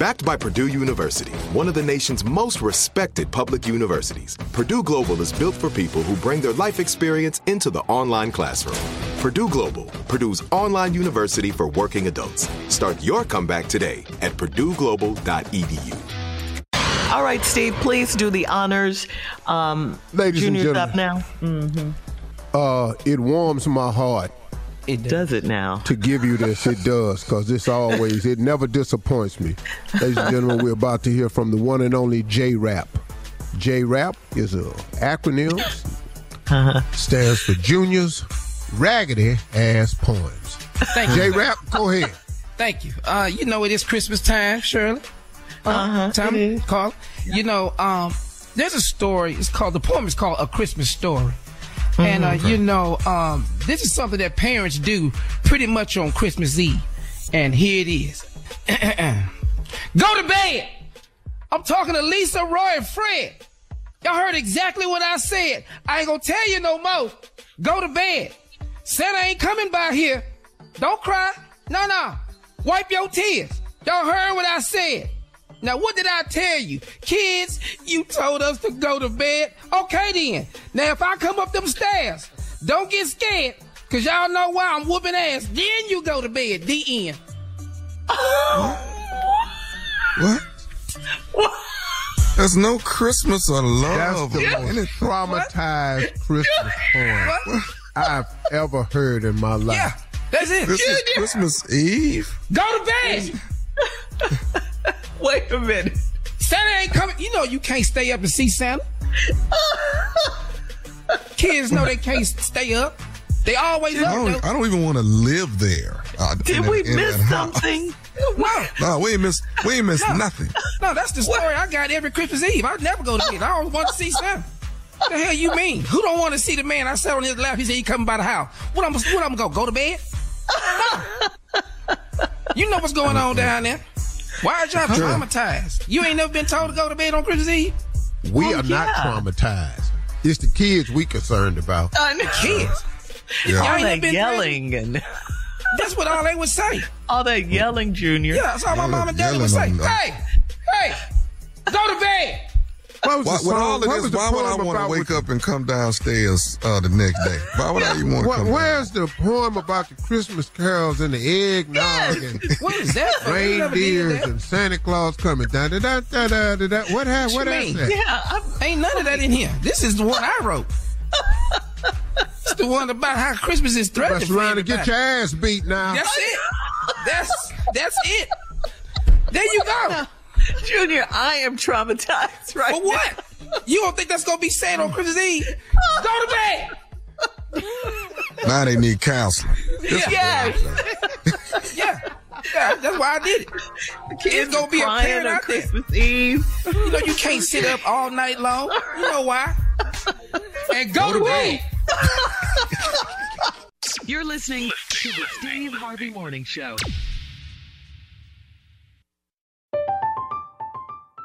Backed by Purdue University, one of the nation's most respected public universities, Purdue Global is built for people who bring their life experience into the online classroom. Purdue Global, Purdue's online university for working adults. Start your comeback today at purdueglobal.edu. All right, Steve, please do the honors. Um, Ladies and Junior's gentlemen. up now. Mm-hmm. Uh, it warms my heart It does it now. to give you this. It does, because it's always, it never disappoints me. Ladies and gentlemen, we're about to hear from the one and only J Rap. J Rap is a acronym, stands for Junior's Raggedy Ass Poems. Thank you. J Rap, go ahead. Thank you. Uh, you know it is Christmas time, Shirley. Uh-huh, Tom, it is. Carl. You know, um, there's a story. It's called the poem is called A Christmas Story. And uh, you know, um, this is something that parents do pretty much on Christmas Eve. And here it is. Go to bed. I'm talking to Lisa, Roy, and Fred. Y'all heard exactly what I said. I ain't gonna tell you no more. Go to bed. Santa ain't coming by here. Don't cry. No, no. Wipe your tears. Y'all heard what I said. Now, what did I tell you? Kids, you told us to go to bed. Okay, then. Now, if I come up them stairs, don't get scared, because y'all know why I'm whooping ass. Then you go to bed. The end. What? There's no Christmas or love. That's love. the or most anything. traumatized Christmas poem I've ever heard in my life. Yeah, that's it. This is Christmas Eve. Go to bed. Wait a minute. Santa ain't coming. You know you can't stay up and see Santa. Kids know they can't stay up. They always I don't. I don't even want to live there. Uh, Did in we that- in miss that something? No, No, we ain't miss. We ain't miss No. nothing. no, that's the story I got every Christmas Eve. I never go to bed. I always want to see Santa. The hell you mean? Who don't want to see the man I sat on his lap? He said he coming by the house. What I'm what I'm gonna go? Go to bed? No. You know what's going on down there. Why are y'all traumatized? You ain't never been told to go to bed on Christmas Eve? We Oh, are not traumatized. It's the kids we concerned about. Uh, I know. Kids. Yeah. Y'all All ain't that been yelling and That's what all they would say. all that yelling, Junior. Yeah, that's all my Yelling- mom and daddy would say. on- uh, Hey, hey, go to bed. What was Why, the with song- all of what this, was the why would I want to wake up and come downstairs uh, the next day? Why would I even want to come where's the poem about the Christmas carols and the eggnog and What is that? for? We never did reindeers and Santa Claus coming down? Da, da, da, da, da, da. What ha- What what you that? Yeah, I'm, Ain't none of that in here. This is the one I wrote. it's the one about how Christmas is threatened. That's for trying to get your ass beat now. That's it. That's that's it. There you go. Junior, I am traumatized right For what? You don't think that's gonna be sad on Christmas Eve? Go go to bed. Now they need counseling. Yes. Yeah. Yeah, that's why I did it. The kids gonna be a parent on out there. Christmas Eve. You know, you can't sit up all night long. You know why? And go, to bed. You're listening to the Steve Harvey Morning Show.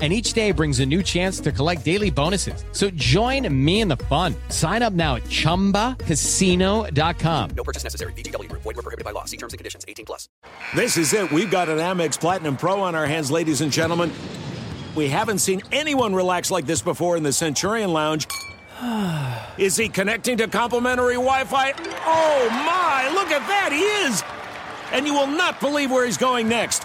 And each day brings a new chance to collect daily bonuses. So join me in the fun. Sign up now at chumbacasino.com. No purchase necessary. VGW Group. Void were prohibited by law. See terms and conditions. 18 plus. This is it. We've got an Amex Platinum Pro on our hands, ladies and gentlemen. We haven't seen anyone relax like this before in the Centurion Lounge. Is he connecting to complimentary Wi-Fi? Oh my! Look at that. He is. And you will not believe where he's going next.